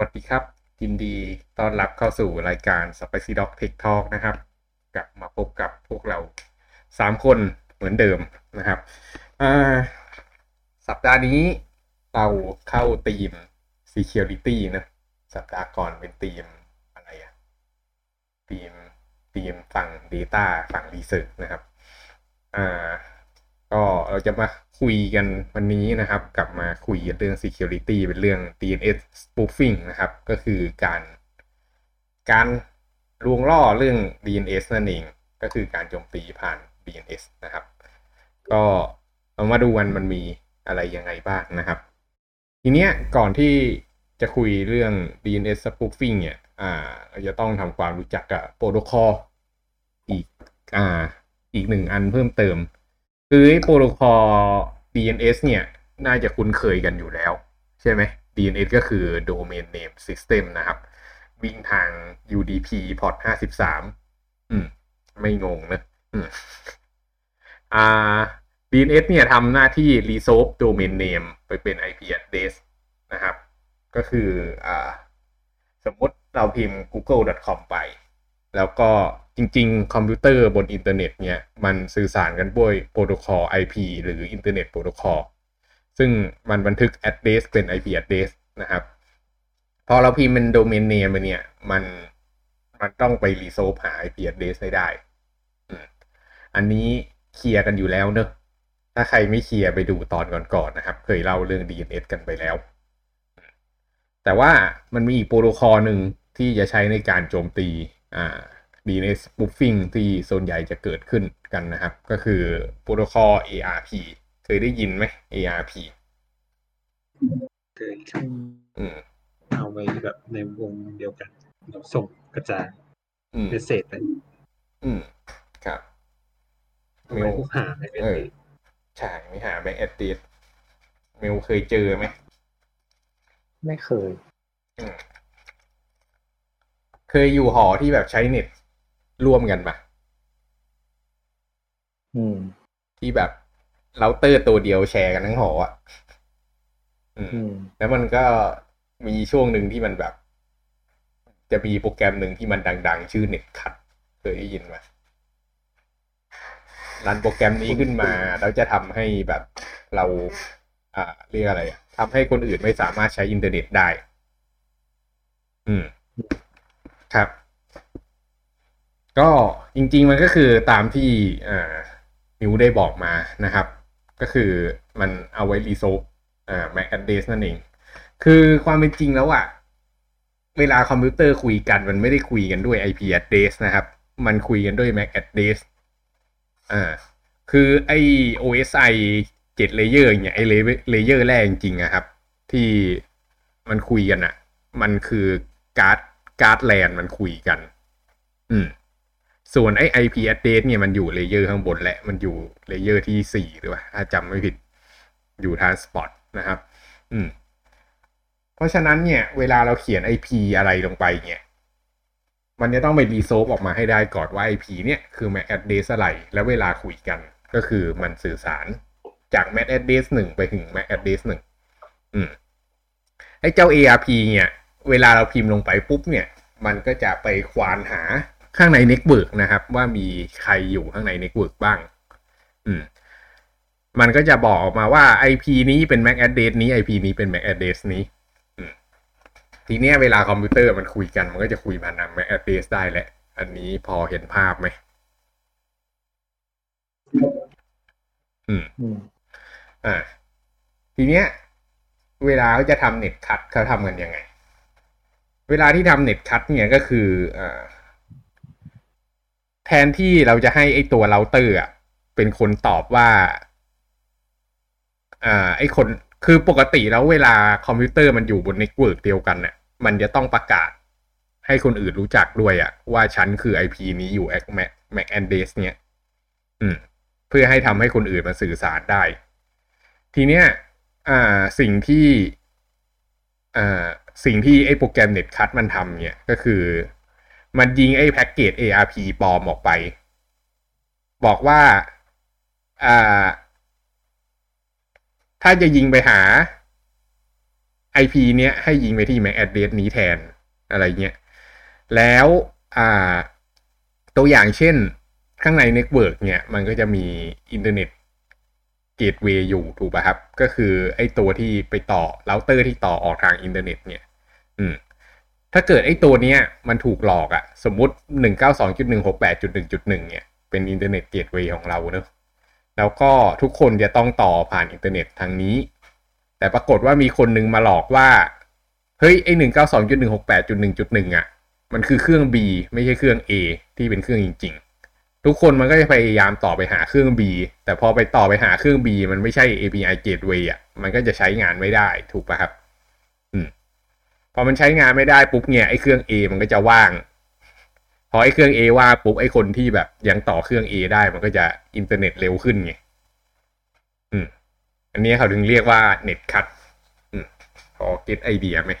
วัสดีครับ ยินดีต้อนรับเข้าสู่รายการ Spicy Dog Tech Talk นะครับ กลับมาพบกับพวกเรา 3 คนเหมือนเดิมนะครับสัปดาห์นี้เราเข้าทีม Security นะ สัปดาห์ก่อนเป็นทีมอะไรอะทีมทีมฝั่ง Data ฝั่ง Research นะครับ อ่า ก็เราจะมา คุยกันวันนี้นะครับ กลับมาคุยเรื่อง security เป็นเรื่อง DNS spoofing นะครับ ก็คือการการลวงล่อเรื่อง DNS นั่นเอง ก็คือการโจมตีผ่าน DNS นะครับ ก็เรามาดูวันมันมีอะไรยังไงบ้างนะครับ ทีเนี้ยก่อนที่จะคุยเรื่อง DNS spoofing เนี่ย อ่าเราจะต้องทำความรู้จักกับโปรโตคอลอีก อ่า อีกหนึ่งอันเพิ่มเติม คือโปรโตคอล DNS เนี่ย น่าจะคุ้นเคยกันอยู่แล้ว ใช่ไหม DNS ก็คือ Domain Name System นะครับ วิ่งทาง UDP พอร์ต53 อืม ไม่งงนะอืมอ่า DNS เนี่ยทำหน้าที่ resolve domain name ไปเป็น IP address นะครับ ก็คืออ่าสมมติเราพิมพ์ google.com ไป แล้วก็ จริง ๆ คอมพิวเตอร์บนอินเทอร์เน็ตเนี่ยมันสื่อสารกันด้วยโปรโตคอล IP หรือ internet protocol ซึ่งมันบันทึก address เป็น IP address นะครับ พอเราพิมพ์เป็น domain name เนี่ยมันมันต้องไป resolve หา IP address ให้ได้ อันนี้ clear กันอยู่แล้วเนอะถ้าใครไม่ clear ไปดูตอนก่อนๆ นะครับ เคยเล่าเรื่อง DNS กันไปแล้ว แต่ว่ามันมีอีกโปรโตคอลหนึ่งที่จะใช้ในการโจมตีอ่า DNS spoofing ที่ส่วนใหญ่จะเกิดขึ้นกันนะครับ ก็คือโปรโตคอล ARP เคยได้ยินไหม ARP เคยครับอืมเอาไว้แบบในวงเดียวกันเราส่งกระจายอืมเมสเซจไปอืมครับเอาไว้ผู้หาในเมสเอเซอจใช่ไม่หาแบ็กแอดดิสมิวเคยเจอไหม ไม่เคยอืมเคยอยู่หอที่แบบใช้เน็ต ร่วมกันปะอืมที่แบบเราเตอร์ตัวเดียวแชร์กันทั้งหออะอืมอืมแล้วมันก็มีช่วงหนึ่งที่มันแบบ จะมีโปรแกรมหนึ่งที่มันดัง ๆ ชื่อ NetCut เคยได้ยินไหมrun โปรแกรมนี้ขึ้นมาแล้วจะทำให้แบบเรา อ่า เรียกอะไรอะทำให้คนอื่นไม่สามารถใช้อินเทอร์เน็ตได้ อืม ครับ ก็จริงๆมันก็คือตามที่อ่ามิวได้บอกมานะครับ ก็คือมันเอาไว้ resolve อ่า MAC address นั่นเอง คือความเป็นจริงแล้วอะเวลาคอมพิวเตอร์คุยกันมันไม่ได้คุยกันด้วย IP address นะครับ มันคุยกันด้วย MAC address อ่า คือไอ OSI 7 layer เนี่ยไอ layer แรกจริงๆอะครับ ที่มันคุยกันอะมันคือการ์ดการ์ดแลนมันคุยกัน อืม ส่วนไอ้ IP address เนี่ยมันอยู่ layer ข้างบนแหละ มันอยู่ layer ที่สี่หรือว่าถ้าจำไม่ผิดอยู่ transport นะครับ อืม เพราะฉะนั้นเนี่ย เวลาเราเขียน IP อะไรลงไปเนี่ย มันจะต้องไป resolve ออกมาให้ได้ก่อนว่า IP เนี่ยคือ MAC address อะไร แล้วเวลาคุยกัน ก็คือมันสื่อสารจาก MAC address หนึ่งไปถึง MAC address หนึ่งอืม ไอ้เจ้า ARP เนี่ย เวลาเราพิมพ์ลงไปปุ๊บเนี่ย มันก็จะไปควานหา ข้างใน network นะครับ ว่ามีใครอยู่ข้างใน network บ้าง อืม มันก็จะบอกออกมาว่า IP นี้เป็น MAC address นี้ IP นี้เป็น MAC address นี้อืมทีเนี้ยเวลาคอมพิวเตอร์มันคุยกัน มันก็จะคุยผ่านทาง MAC address ได้แหละ อันนี้พอเห็นภาพไหมอืมอืมอ่า ทีเนี้ย เวลาเขาจะทำ NetCut เขาทำกันยังไง เวลาที่ทำ NetCut เนี่ยก็คืออ่า แทนที่เราจะให้ไอตัวเราเตอร์เป็นคนตอบว่า อ่า ไอคนคือปกติแล้วเวลาคอมพิวเตอร์มันอยู่บน network เดียวกันเนี่ยมันจะต้องประกาศให้คนอื่นรู้จักด้วยอะว่าฉันคือ IP นี้อยู่ MAC MAC address เนี่ย อืม เพื่อให้ทำให้คนอื่นมาสื่อสารได้ ทีเนี้ย อ่า สิ่งที่ อ่า สิ่งที่ไอ้โปรแกรม Netcut มันทำเนี่ย ก็คือ มันยิงไอ้ package ARP ปลอมออกไป บอกว่าอ่า ถ้าจะยิงไปหา IP เนี้ยให้ยิงไปที่ MAC address นี้แทนอะไรเงี้ย แล้วอ่าตัวอย่างเช่น ข้างใน network เนี่ย มันก็จะมีอินเทอร์เน็ต gateway อยู่ถูกป่ะครับ ก็คือไอ้ตัวที่ไปต่อเราเตอร์ที่ต่อออกทางอินเทอร์เน็ตเนี่ย อืม ถ้าเกิดไอ้ตัวเนี้ยมันถูกหลอกอะสมมุติหนึ่งเก้าสองจุดหนึ่งหกแปดจุดหนึ่งจุดหนึ่งเนี่ย เป็นอินเทอร์เน็ต gateway ของเราเนอะแล้วก็ทุกคนจะต้องต่อผ่านอินเทอร์เน็ตทางนี้ แต่ปรากฏว่ามีคนนึงมาหลอกว่า เฮ้ย ไอ้หนึ่งเก้าสองจุดหนึ่งหกแปดจุดหนึ่งจุดหนึ่งอะมันคือเครื่อง B ไม่ใช่เครื่อง A ที่เป็นเครื่องจริง ๆ ทุกคนมันก็จะพยายามต่อไปหาเครื่อง B แต่พอไปต่อไปหาเครื่อง B มันไม่ใช่ IP gateway อะ มันก็จะใช้งานไม่ได้ถูกป่ะครับ พอมันใช้งานไม่ได้ปุ๊บเนี่ยไอ้เครื่อง A มันก็จะว่าง พอไอ้เครื่อง A ว่างปุ๊บไอ้คนที่แบบยังต่อเครื่อง A ได้มันก็จะอินเทอร์เน็ตเร็วขึ้นไงอืม อันนี้เขาถึงเรียกว่า Netcut อืมพอ get ไอเดียไหม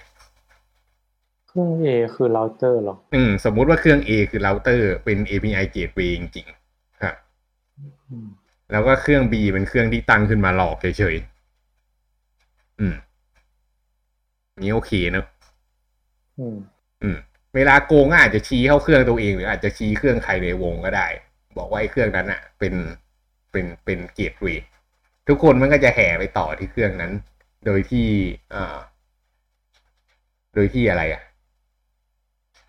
เครื่อง A คือเราเตอร์หรอ อืม สมมุติว่าเครื่อง A คือเราเตอร์เป็น IP gateway จริงๆครับอืมแล้วก็เครื่อง B เป็นเครื่องที่ตั้งขึ้นมาหลอกเฉยๆ อืม นี่โอเคเนอะ อืม อืม เวลาโกงอาจจะชี้เข้าเครื่องตัวเองหรืออาจจะชี้เครื่องใครในวงก็ได้ บอกว่าไอ้เครื่องนั้นอะ เป็นเป็นเป็นเกตเวย์ทุกคนมันก็จะแห่ไปต่อที่เครื่องนั้น โดยที่อ่าโดยที่อะไรอะ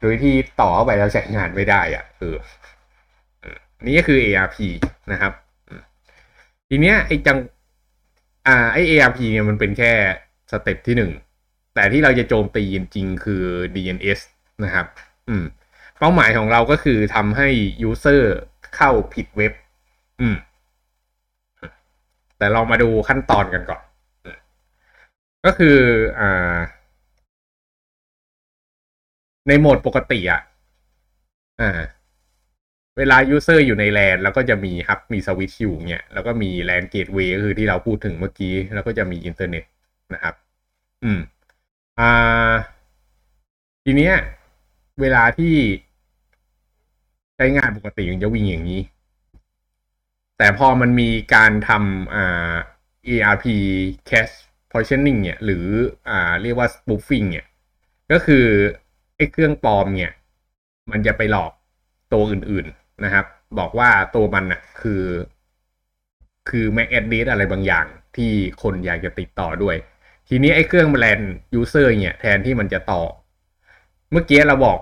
โดยที่ต่อไปแล้วใช้งานไม่ได้อะเออนี่ก็คือ ARP นะครับ ทีเนี้ยไอ้จัง อ่า ไอ้ ARP เนี่ยมันเป็นแค่สเต็ปที่หนึ่ง แต่ที่เราจะโจมตีจริงๆ คือ DNS นะครับ อืม เป้าหมายของเราก็คือทำให้ user เข้าผิดเว็บ อืม แต่เรามาดูขั้นตอนกันก่อน ก็คืออ่าในโหมดปกติอะ อ่า เวลา user อยู่ในแลนแล้วก็จะมีครับมีสวิตช์อยู่เนี่ย แล้วก็มีแลนเกตเวย์ก็คือที่เราพูดถึงเมื่อกี้ แล้วก็จะมีอินเทอร์เน็ตนะครับ อืม อ่า ทีเนี้ย เวลาที่ใช้งานปกติมันจะวิ่งอย่างนี้ แต่พอมันมีการทำอ่า ERP cache positioning เนี่ย หรืออ่าเรียกว่า spoofing เนี่ย ก็คือไอ้เครื่องปลอมเนี่ย มันจะไปหลอกตัวอื่นๆนะครับ บอกว่าตัวมันน่ะคือ คือ MAC address อะไรบางอย่างที่คนอยากจะติดต่อด้วย ทีนี้ไอ้เครื่องแลน user เนี่ยแทนที่มันจะต่อ เมื่อกี้เราบอก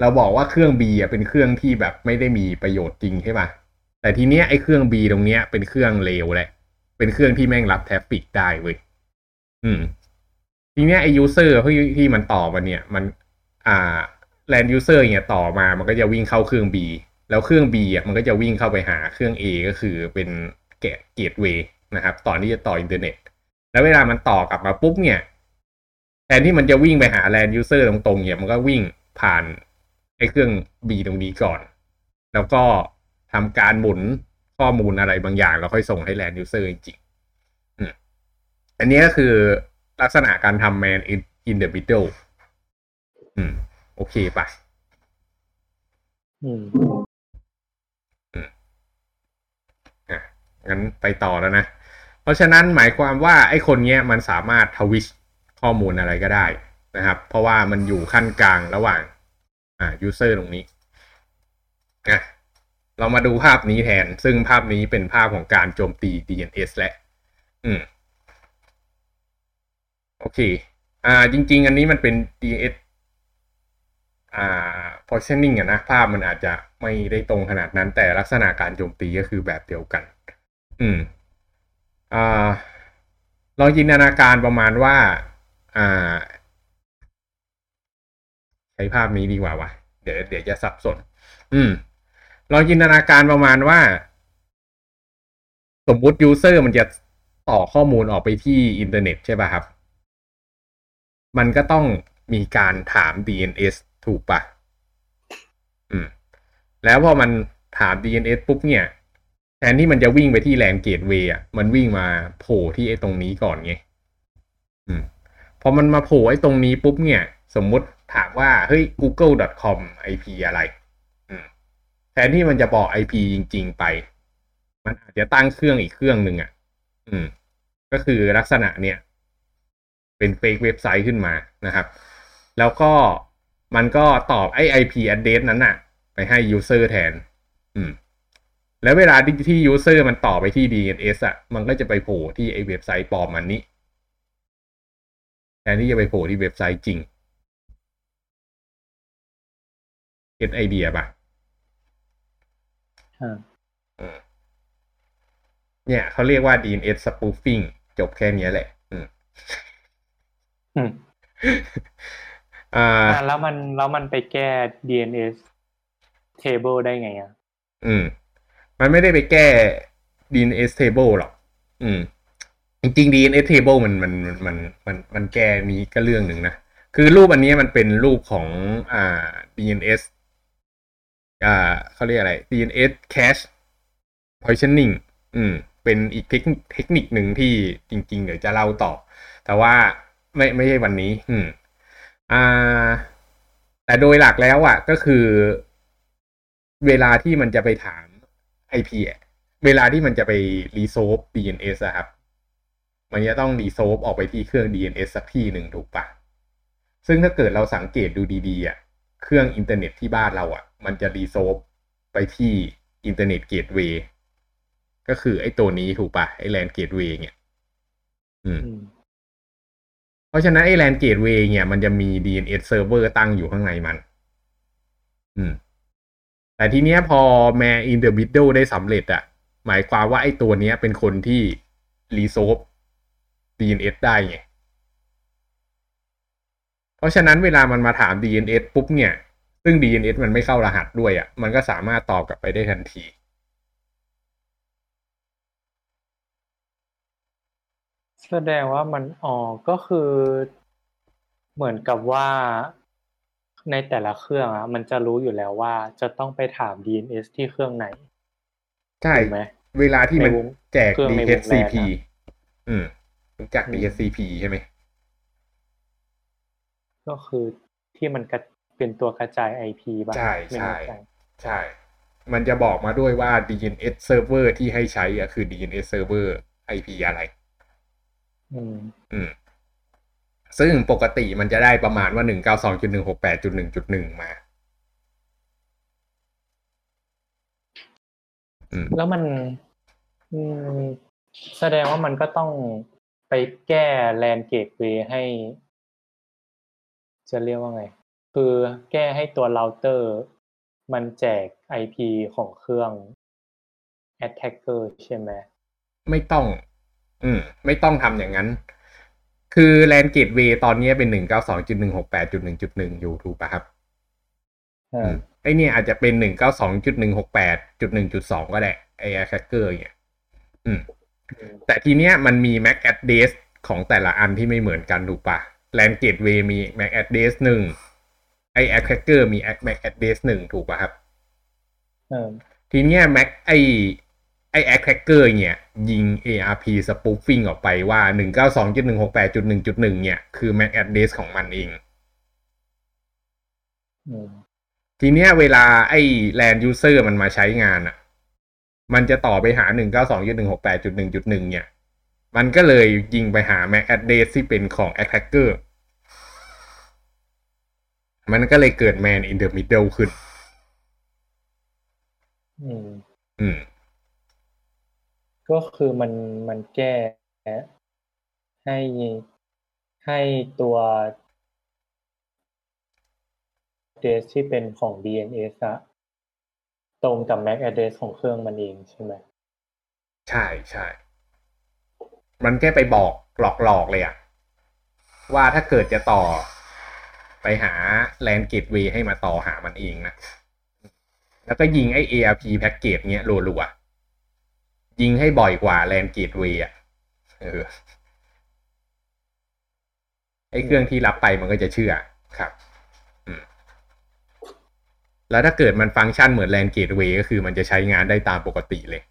เราบอกว่าเครื่อง B อะเป็นเครื่องที่แบบไม่ได้มีประโยชน์จริงใช่ป่ะแต่ทีเนี้ยไอ้เครื่อง B ตรงเนี้ยเป็นเครื่องเลวแหละ เป็นเครื่องที่แม่งรับแทฟฟิกได้เว้ยอืม ทีเนี้ยไอ้ user ที่ที่มันต่อมาเนี่ย มัน อ่า land user เนี่ยต่อมามันก็จะวิ่งเข้าเครื่อง B แล้วเครื่อง B อะมันก็จะวิ่งเข้าไปหาเครื่อง A ก็คือเป็นเกตเกตเวย์นะครับ ตอนที่จะต่ออินเทอร์เน็ต แล้วเวลามันต่อกลับมาปุ๊บเนี่ยแทนที่มันจะวิ่งไปหา land user ตรงๆเนี่ยมันก็วิ่งผ่านไอ้เครื่อง B ตรงนี้ก่อน แล้วก็ทำการหมุนข้อมูลอะไรบางอย่าง แล้วค่อยส่งให้ land user จริงๆอืมอันนี้ก็คือลักษณะการทำ man in in the middle อืม โอเคปะอืมอะงั้นไปต่อแล้วนะ เพราะฉะนั้นหมายความว่าไอ้คนเนี้ยมันสามารถทวิชข้อมูลอะไรก็ได้นะครับ เพราะว่ามันอยู่ขั้นกลางระหว่างอ่า user ตรงนี้อะเรามาดูภาพนี้แทน ซึ่งภาพนี้เป็นภาพของการโจมตี DNS และ อืม โอเค อ่า จริง ๆ อันนี้มันเป็น DNS อ่า positioning อะนะ ภาพมันอาจจะไม่ได้ตรงขนาดนั้น แต่ลักษณะการโจมตีก็คือแบบเดียวกัน อืม ลองจินตนาการประมาณว่าอ่าใช้ภาพนี้ดีกว่าวะเดี๋ยวเดี๋ยวจะสับสน อืม ลองจินตนาการประมาณว่า สมมุติ user มันจะต่อข้อมูลออกไปที่อินเทอร์เน็ตใช่ป่ะครับ มันก็ต้องมีการถาม DNS ถูกปะอืม แล้วพอมันถาม DNS ปุ๊บเนี่ย แทนที่มันจะวิ่งไปที่ LAN gateway อะมันวิ่งมาโผล่ที่ไอ้ตรงนี้ก่อนไงอืมพอมันมาโผล่ไอ้ตรงนี้ปุ๊บเนี่ย สมมุติถามว่าเฮ้ย google.com IP อะไร อืมแทนที่มันจะบอก IP จริง ๆ ไป มันอาจจะตั้งเครื่องอีกเครื่องหนึ่งอะ อืม ก็คือลักษณะเนี่ย เป็นเฟกเว็บไซต์ขึ้นมานะครับ แล้วก็มันก็ตอบไอ้ IP address นั้นน่ะ ไปให้ user แทน อืม แล้วเวลาที่ที่ user มันต่อไปที่ DNS อะ มันก็จะไปโผล่ที่ไอ้เว็บไซต์ปลอมมันนี้แทนที่จะไปโผล่ที่เว็บไซต์จริงเก็ตไอเดียป่ะอ่าอืมเนี่ยเขาเรียกว่า DNS spoofing จบแค่เนี้ยแหละ อืมอืมอ่าอ่าแล้วมันแล้วมันไปแก้ DNS table ได้ไงอะ อืม มันไม่ได้ไปแก้ DNS table หรอก อืม จริงๆ DNS table มันมันมันมันมันมันแก้นี้ก็เรื่องหนึ่งนะ คือรูปอันนี้มันเป็นรูปของอ่า DNS อ่าเขาเรียกอะไร DNS cache positioning อืม เป็นอีกเทคนิคหนึ่งที่จริง ๆ เดี๋ยวจะเล่าต่อ แต่ว่าไม่ไม่ใช่วันนี้ อืม อ่อ่า แต่โดยหลักแล้วอะ ก็คือเวลาที่มันจะไปถาม IP อะเวลาที่มันจะไป resolve DNS อะครับ มันจะต้อง resolve ออกไปที่เครื่อง DNS สักที่หนึ่งถูกปะซึ่งถ้าเกิดเราสังเกตดูดีๆอะเครื่องอินเทอร์เน็ตที่บ้านเราอะมันจะ resolve ไปที่อินเทอร์เน็ต gateway ก็คือไอ้ตัวนี้ถูกปะไอ้ LAN gateway เนี่ยอืมอืมเพราะฉะนั้นไอ้แลนเกตเวย์เนี่ย มันจะมี DNS server ตั้งอยู่ข้างในมัน อืม แต่ทีเนี้ยพอ man in the middle ได้สำเร็จอะหมายความว่าไอ้ตัวเนี้ยเป็นคนที่ resolve DNS ได้ไง เพราะฉะนั้นเวลามันมาถาม DNS ปุ๊บเนี่ย ซึ่ง DNS มันไม่เข้ารหัสด้วยอะมันก็สามารถตอบกลับไปได้ทันที แสดงว่ามันอ๋อก็คือเหมือนกับว่า ในแต่ละเครื่องอะมันจะรู้อยู่แล้วว่าจะต้องไปถาม DNS ที่เครื่องไหน ใช่ถูกไหมเวลาที่มันในวงแจกเครื่องในวงแรก DHCP อะอืมรู้จักอืม DHCP ใช่ไหมก็คือที่มันกระเป็นตัวกระจาย IP บ้างใช่ไม่ใช่แน่ใจใช่ มันจะบอกมาด้วยว่า DNS server ที่ให้ใช้อะคือ DNS server IP อะไร อืม อืม ซึ่งปกติมันจะได้ประมาณว่าหนึ่งเก้าสองจุดหนึ่งหกแปดจุดหนึ่งจุดหนึ่งมาอืมแล้วมันอืมแสดงว่ามันก็ต้องไปแก้แลนเกตเวย์ให้ จะเรียกว่าไง คือแก้ให้ตัวเราเตอร์ มันแจก IP ของเครื่อง attacker ใช่ไหม ไม่ต้อง อืม ไม่ต้องทำอย่างนั้น คือ LAN gateway ตอนนี้เป็นหนึ่งเก้าสองจุดหนึ่งหกแปดจุดหนึ่งจุดหนึ่งอยู่ถูกปะครับอ่าไอเนี่ยอาจจะเป็นหนึ่งเก้าสองจุดหนึ่งหกแปดจุดหนึ่งจุดสองก็ได้ไอ attacker เนี่ยอืม แต่ทีเนี้ยมันมี MAC address ของแต่ละอันที่ไม่เหมือนกันถูกปะ LAN gateway มี MAC address หนึ่งไอ attacker มี MAC address หนึ่งถูกปะครับเออทีเนี้ย Mac ไอ ไอ attacker เนี่ย ยิง ARP spoofing ออกไปว่า 192.168.1.1 เนี่ย คือ MAC address ของมันเองอืมทีเนี้ยเวลาไอ้ LAN user มันมาใช้งานอะ มันจะต่อไปหา 192.168.1.1 เนี่ย มันก็เลยยิงไปหา MAC address ที่เป็นของ attacker มันก็เลยเกิด man in the middle ขึ้น อืม อืม ก็คือมันมันแก้ให้ให้ตัว address ที่เป็นของ DNS อะตรงกับ MAC address ของเครื่องมันเองใช่ไหมใช่ใช่มันแค่ไปบอกหลอกหลอกๆเลยอะว่าถ้าเกิดจะต่อไปหา LAN gateway ให้มาต่อหามันเองนะ แล้วก็ยิงไอ้ ARP package เนี้ยรัวๆ ยิงให้บ่อยกว่า LAN gateway อะเออไอ้เครื่องที่รับไปมันก็จะเชื่อครับแล้วถ้าเกิดมันฟังก์ชันเหมือน LAN gateway ก็คือมันจะใช้งานได้ตามปกติเลย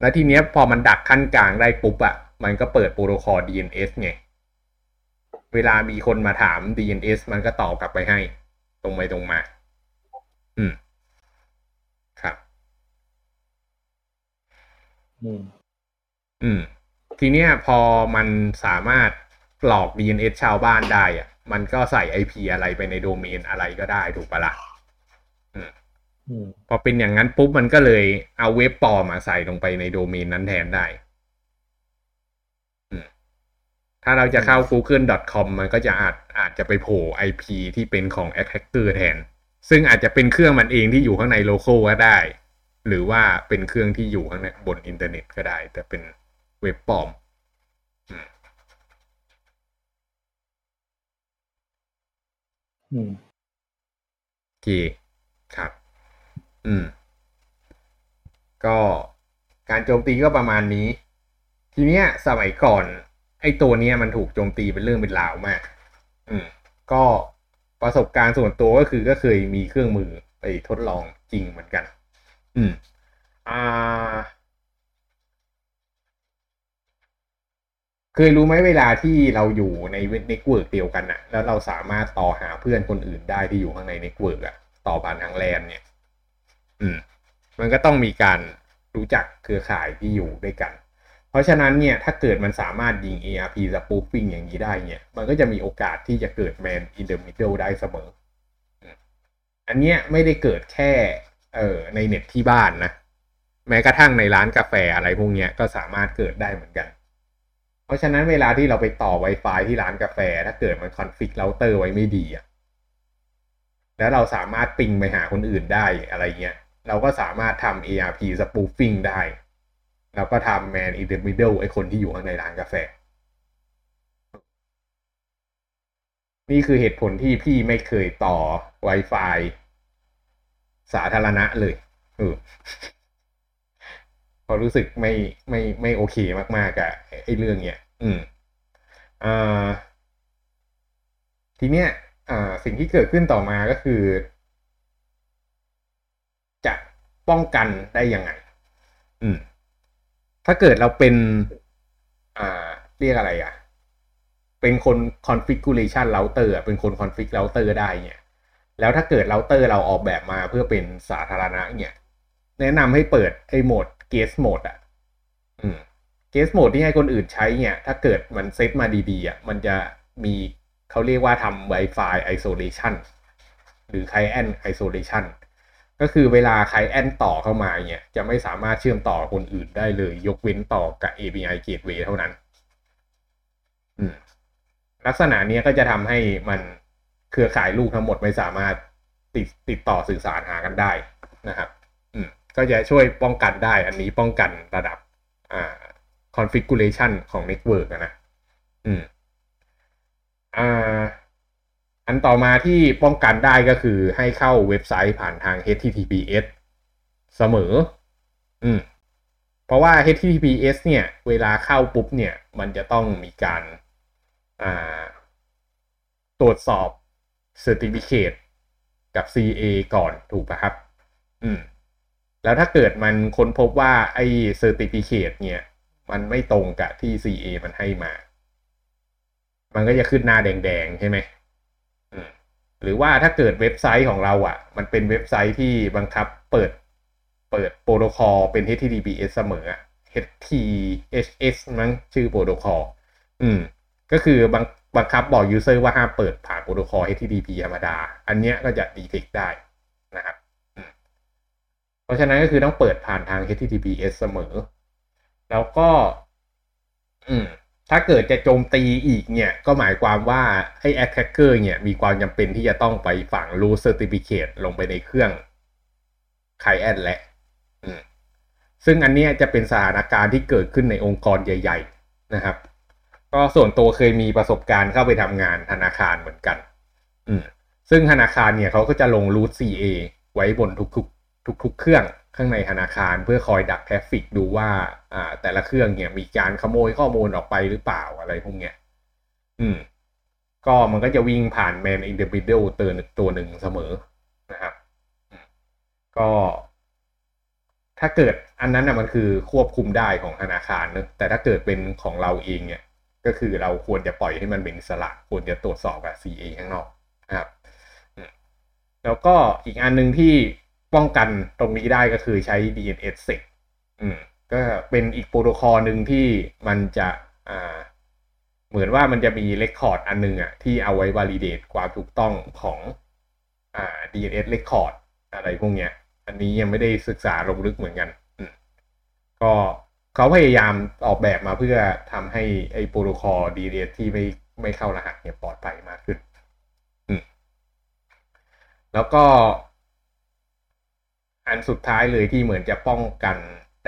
แล้วทีเนี้ยพอมันดักขั้นกลางได้ปุ๊บอะมันก็เปิดโปรโตคอล DNS ไง เวลามีคนมาถาม DNS มันก็ตอบกลับไปให้ ตรงไปตรงมา อืม ครับ อืมอืม ทีเนี้ยพอมันสามารถหลอก DNS ชาวบ้านได้อะมันก็ใส่ IP อะไรไปในโดเมนอะไรก็ได้ถูกปะละ่ะอืมพอเป็นอย่างนั้นปุ๊บมันก็เลยเอาเว็บปลอมมาใส่ลงไปในโดเมนนั้นแทนได้อืมถ้าเราจะเข้า google.com มันก็จะอาจอาจจะไปโผล่ IP ที่เป็นของ attacker แทน ซึ่งอาจจะเป็นเครื่องมันเองที่อยู่ข้างใน local ก็ได้ หรือว่าเป็นเครื่องที่อยู่ข้างในบนอินเทอร์เน็ตก็ได้ แต่เป็นเว็บปลอมอืมโอเคครับ อืม ก็การโจมตีก็ประมาณนี้ ทีเนี้ย สมัยก่อน ไอ้ตัวเนี้ยมันถูกโจมตีเป็นเรื่องเป็นราวมาก อืม ก็ประสบการณ์ส่วนตัวก็คือก็เคยมีเครื่องมือไปทดลองจริงเหมือนกัน อืม อ่า เคยรู้ไหมเวลาที่เราอยู่ใน network เดียวกันอะแล้วเราสามารถต่อหาเพื่อนคนอื่นได้ที่อยู่ข้างใน network อะต่อผ่านทางแลนเนี่ย อืม มันก็ต้องมีการรู้จักเครือข่ายที่อยู่ด้วยกัน เพราะฉะนั้นเนี่ย ถ้าเกิดมันสามารถยิง ARP spoofing อย่างนี้ได้เนี่ย มันก็จะมีโอกาสที่จะเกิด man in the middle ได้เสมอ อันเนี้ยไม่ได้เกิดแค่ เออในเน็ตที่บ้านนะ แม้กระทั่งในร้านกาแฟอะไรพวกเนี้ยก็สามารถเกิดได้เหมือนกัน เพราะฉะนั้นเวลาที่เราไปต่อ Wi-Fi ที่ร้านกาแฟ ถ้าเกิดมันคอนฟิกเราเตอร์ไว้ไม่ดีอะแล้วเราสามารถปิงไปหาคนอื่นได้อะไรเงี้ยเราก็สามารถทำ ARP spoofing ได้ แล้วก็ทำ man in the middle ไอคนที่อยู่ข้างในร้านกาแฟ นี่คือเหตุผลที่พี่ไม่เคยต่อ Wi-Fi สาธารณะเลยเออพอรู้สึกไม่ไม่ไม่โอเคมากๆกับไอ้เรื่องเนี้ยอืมอ่าทีเนี้ยอ่าสิ่งที่เกิดขึ้นต่อมาก็คือ จะป้องกันได้ยังไง อืม ถ้าเกิดเราเป็น อ่า เรียกอะไรอะ เป็นคน configuration router อะเป็นคน config router ได้เนี่ย แล้วถ้าเกิดเราเตอร์เราออกแบบมาเพื่อเป็นสาธารณะเนี่ย แนะนำให้เปิดไอ้โหมด guest mode อะอืม guest mode ที่ให้คนอื่นใช้เนี่ย ถ้าเกิดมันเซตมาดีๆอะมันจะมีเขาเรียกว่าทำ Wi-Fi isolation หรือ client isolation ก็คือเวลา client ต่อเข้ามาเนี่ย จะไม่สามารถเชื่อมต่อคนอื่นได้เลย ยกเว้นต่อกับ API gateway เท่านั้นอืมลักษณะเนี้ยก็จะทำให้มัน เครือข่ายลูกทั้งหมดไม่สามารถติดติดต่อสื่อสารหากันได้นะครับ อืมก็จะช่วยป้องกันได้ อันนี้ป้องกันระดับอ่า configuration ของ network นะอืมอ่าอันต่อมาที่ป้องกันได้ก็คือให้เข้าเว็บไซต์ผ่านทาง HTTPS เสมอ อืม เพราะว่า HTTPS เนี่ย เวลาเข้าปุ๊บเนี่ย มันจะต้องมีการ อ่า ตรวจสอบ Certificate กับ CA ก่อนถูกป่ะครับ อืม แล้วถ้าเกิดมันค้นพบว่าไอ้ Certificate เนี่ย มันไม่ตรงกับที่ CA มันให้มา มันก็จะขึ้นหน้าแดงๆ ใช่ไหมอืมหรือว่าถ้าเกิดเว็บไซต์ของเราอะ่ะ มันเป็นเว็บไซต์ที่บังคับเปิดเปิดโปรโตคอลเป็น HTTPS เสมอ HTHS มั้งชื่อโปรโตคอลอืม ก็คือบัง บังคับบอก user ว่าห้ามเปิดผ่านโปรโตคอล HTTP ธรรมดา อันเนี้ยก็จะ detect ได้นะครับ เพราะฉะนั้นก็คือต้องเปิดผ่านทาง HTTPS เสมอ แล้วก็ อืมถ้าเกิดจะโจมตีอีกเนี่ย ก็หมายความว่าให้ attacker เนี่ย มีความจำเป็นที่จะต้องไปฝัง root certificate ลงไปในเครื่อง client และซึ่งอันนี้จะเป็นสถานการณ์ที่เกิดขึ้นในองค์กรใหญ่ ๆ นะครับ ก็ส่วนตัวเคยมีประสบการณ์เข้าไปทำงานธนาคารเหมือนกัน อืมซึ่งธนาคารเนี่ยเขาก็จะลง root CA ไว้บนทุกๆ ทุก ๆ เครื่องข้างในธนาคารเพื่อคอยดักแทฟฟิกดูว่า อ่า แต่ละเครื่องเนี่ยมีการขโมยข้อมูลออกไปหรือเปล่าอะไรพวกเนี้ย อืม ก็มันก็จะวิ่งผ่าน man in the middle ตัวตัวหนึ่งเสมอนะครับก็ ถ้าเกิดอันนั้นนะมันคือควบคุมได้ของธนาคารนะแต่ถ้าเกิดเป็นของเราเองเนี่ย ก็คือเราควรจะปล่อยให้มันเป็นอิสระควรจะตรวจสอบกับ CA ข้างนอกนะครับ แล้วก็อีกอันหนึ่งที่ป้องกันตรงนี้ได้ก็คือใช้ DNS sec อืมก็เป็นอีกโปรโตคอลหนึ่งที่มันจะอ่าเหมือนว่ามันจะมีเรคคอร์ดอันหนึงอะที่เอาไว้ validate ความถูกต้องของอ่า DNS record อะไรพวกเนี้ย อันนี้ยังไม่ได้ศึกษาลงลึกเหมือนกันอืมก็ เขาพยายามออกแบบมาเพื่อทำให้ไอ้โปรโตคอล DNS ที่ไม่ไม่เข้ารหัสเนี่ยปลอดภัยมากขึ้น แล้วก็ อันสุดท้ายเลยที่เหมือนจะป้องกัน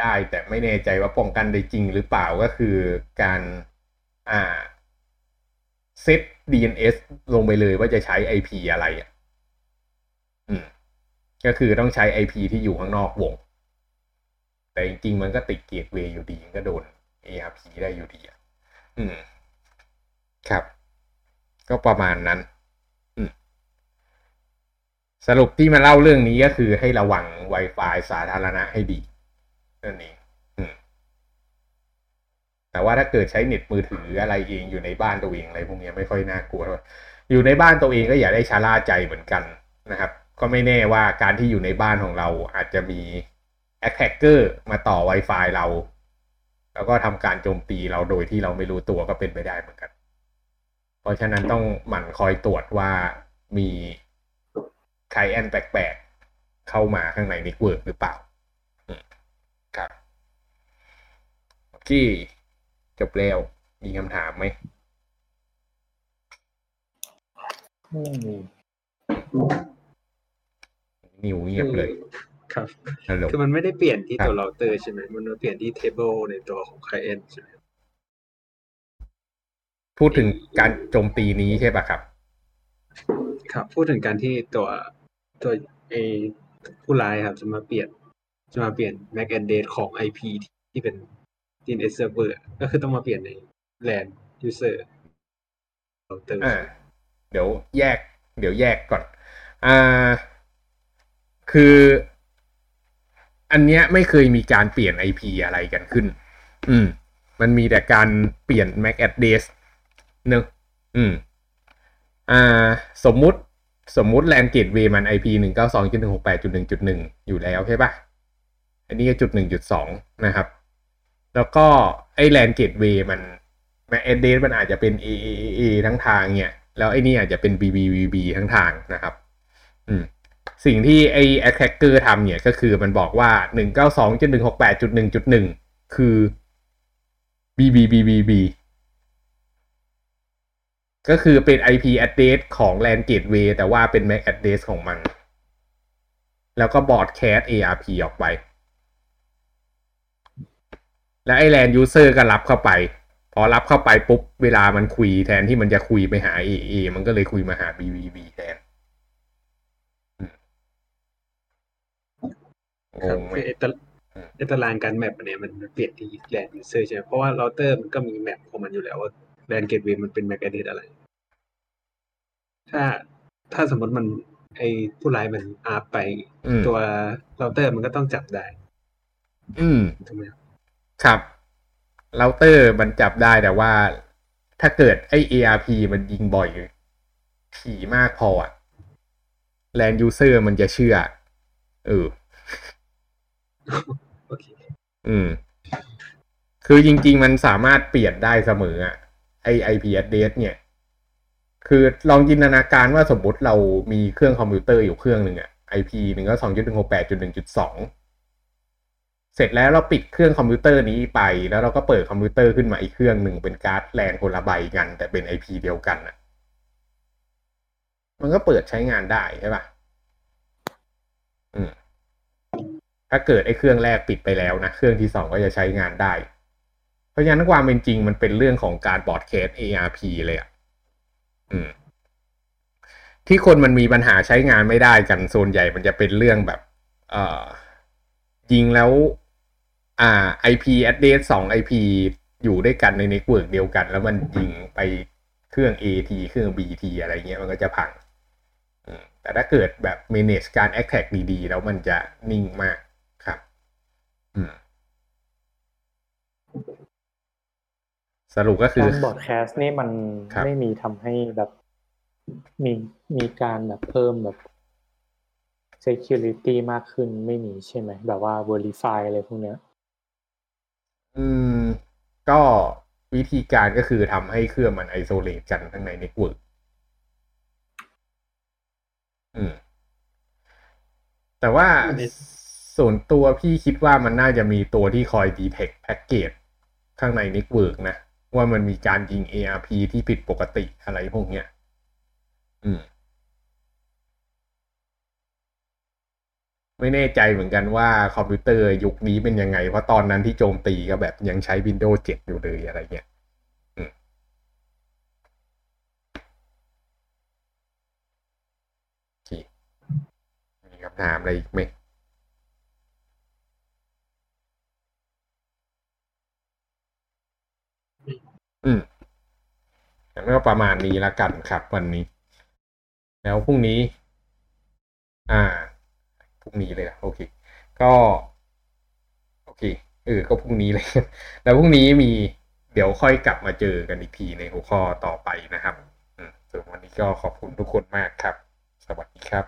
ได้ แต่ไม่แน่ใจว่าป้องกันได้จริงหรือเปล่าก็คือการอ่าเซต DNS ลงไปเลยว่าจะใช้ IP อะไรอะ อืม ก็คือต้องใช้ IP ที่อยู่ข้างนอกวง แต่จริงๆมันก็ติดเกตเวย์อยู่ดีก็โดน ARP ได้อยู่ดีอะอืม ครับ ก็ประมาณนั้น อืม สรุปที่มาเล่าเรื่องนี้ก็คือให้ระวัง Wi-Fi สาธารณะให้ดีนั่นเองแต่ว่าถ้าเกิดใช้เน็ตมือถืออะไรเองอยู่ในบ้านตัวเองอะไรพวกนี้ไม่ค่อยน่ากลัวเท่าไหร่อยู่ในบ้านตัวเองก็อย่าได้ชะล่าใจเหมือนกันนะครับ ก็ไม่แน่ว่าการที่อยู่ในบ้านของเราอาจจะมี attacker มาต่อ Wi-Fi เรา แล้วก็ทำการโจมตีเราโดยที่เราไม่รู้ตัวก็เป็นไปได้เหมือนกัน เพราะฉะนั้นต้องหมั่นคอยตรวจว่ามีใครแอบแปลกๆ เข้ามาข้างใน network หรือเปล่าอืมครับโอเคจบแล้ว มีคำถามไหมไม่มีนิวเงียบเลย ครับฮัลโหลคือมันไม่ได้เปลี่ยนที่ครับตัวเราเตอร์ใช่ไหมมันมาเปลี่ยนที่ table ในตัวของ client ใช่ไหมพูดถึงการโจมตีนี้ใช่ปะครับ ครับ พูดถึงการที่ตัวตัวเอผู้ร้ายครับ จะมาเปลี่ยน จะมาเปลี่ยน MAC address ของ IP ที่เป็น DNS server ก็คือต้องมาเปลี่ยนใน LAN user เราเตอร์อ่าเดี๋ยวแยก เดี๋ยวแยกก่อน อ่า คือ อันเนี้ยไม่เคยมีการเปลี่ยน IP อะไรกันขึ้น อืม มันมีแต่การเปลี่ยน MAC address เนอะอืม อ่า สมมุติสมมุติ LAN gateway มัน IP หนึ่งเก้าสองจุดหนึ่งหกแปดจุดหนึ่งจุดหนึ่งอยู่แล้วใช่ปะอันนี้ก็จุดหนึ่งจุดสองนะครับ แล้วก็ไอ้ LAN gateway มัน MAC address มันอาจจะเป็น AAA ทั้งทางเนี่ย แล้วไอนี่อาจจะเป็น BBBB ทั้งทางนะครับ อืม สิ่งที่ไอ้ attacker ทำเนี่ยก็คือมันบอกว่า 192.168.1.1 คือ BBBBB ก็คือเป็น IP address ของ LAN gateway แต่ว่าเป็น MAC address ของมัน แล้วก็ broadcast ARP ออกไป แล้วไอ้ LAN user ก็รับเข้าไป พอรับเข้าไปปุ๊บ เวลามันคุยแทนที่มันจะคุยไปหา AA มันก็เลยคุยมาหา BBB แทน ครับ งงไหมคือไอ้ตะอืมไอ้ตารางการ map เนี่ยมันเปลี่ยนที่ LAN user ใช่ไหมเพราะว่าเราเตอร์มันก็มี map ของมันอยู่แล้วว่า LAN gateway มันเป็น MAC address อะไร ถ้าถ้าสมมติมันไอ้ผู้ร้ายมันอาไปอืมตัวเราเตอร์มันก็ต้องจับได้ อืมถูกไหมครับครับเราเตอร์มันจับได้แต่ว่า ถ้าเกิดไอ้ ARP มันยิงบ่อยถี่มากพออะLAN user มันจะเชื่อเออ โอเคอืม คือจริง ๆ มันสามารถเปลี่ยนได้เสมออะไอ IP address เนี่ย คือลองจินตนาการว่าสมมติเรามีเครื่องคอมพิวเตอร์อยู่เครื่องหนึ่งอะ IP หนึ่งเก้าสองจุดหนึ่งหกแปดจุดหนึ่งจุดสองเสร็จแล้วเราปิดเครื่องคอมพิวเตอร์นี้ไป แล้วเราก็เปิดคอมพิวเตอร์ขึ้นมาอีกเครื่องหนึ่งเป็นการ์ดแลนคนละใบกัน แต่เป็น IP เดียวกันอะมันก็เปิดใช้งานได้ใช่ปะอืม ถ้าเกิดไอ้เครื่องแรกปิดไปแล้วนะ เครื่องที่สองก็จะใช้งานได้ เพราะฉะนั้นความเป็นจริงมันเป็นเรื่องของการบอร์ดเคส ARP เลยอะอืม ที่คนมันมีปัญหาใช้งานไม่ได้กันโซนใหญ่มันจะเป็นเรื่องแบบ เอ่อ ยิงแล้ว อ่า IP address สอง IP อยู่ด้วยกันใน network เดียวกัน แล้วมันยิงไปเครื่อง AT เครื่อง BT อะไรเงี้ยมันก็จะพังอืมแต่ถ้าเกิดแบบ manage การ attack ดีๆ แล้วมันจะนิ่งมาก สรุปก็คือการบอ cast นี่มันครับไม่มีทำให้แบบมีมีการแบบเพิ่มแบบ security มากขึ้นไม่มีใช่ไหม แบบว่า verify อะไรพวกเนี้ย อืม ก็วิธีการก็คือทำให้เครื่องมัน isolate กันทั้งใน network อืม แต่ว่าอันนี้ ส่วนตัวพี่คิดว่ามันน่าจะมีตัวที่คอย detect package ข้างใน network นะ ว่ามันมีการยิง ARP ที่ผิดปกติอะไรพวกเนี้ย อืม ไม่แน่ใจเหมือนกันว่าคอมพิวเตอร์ยุคนี้เป็นยังไง เพราะตอนนั้นที่โจมตีก็แบบยังใช้ Windows 7 อยู่เลยอะไรเงี้ยมีคำถามอะไรอีกไหม อืมก็ประมาณนี้ละกันครับ วันนี้ แล้วพรุ่งนี้ อ่าพรุ่งนี้เลยนะโอเค ก็ โอเคเออก็พรุ่งนี้เลย แล้วพรุ่งนี้มีเดี๋ยวค่อยกลับมาเจอกันอีกทีในหัวข้อต่อไปนะครับอืมส่วนวันนี้ก็ขอบคุณทุกคนมากครับ สวัสดีครับ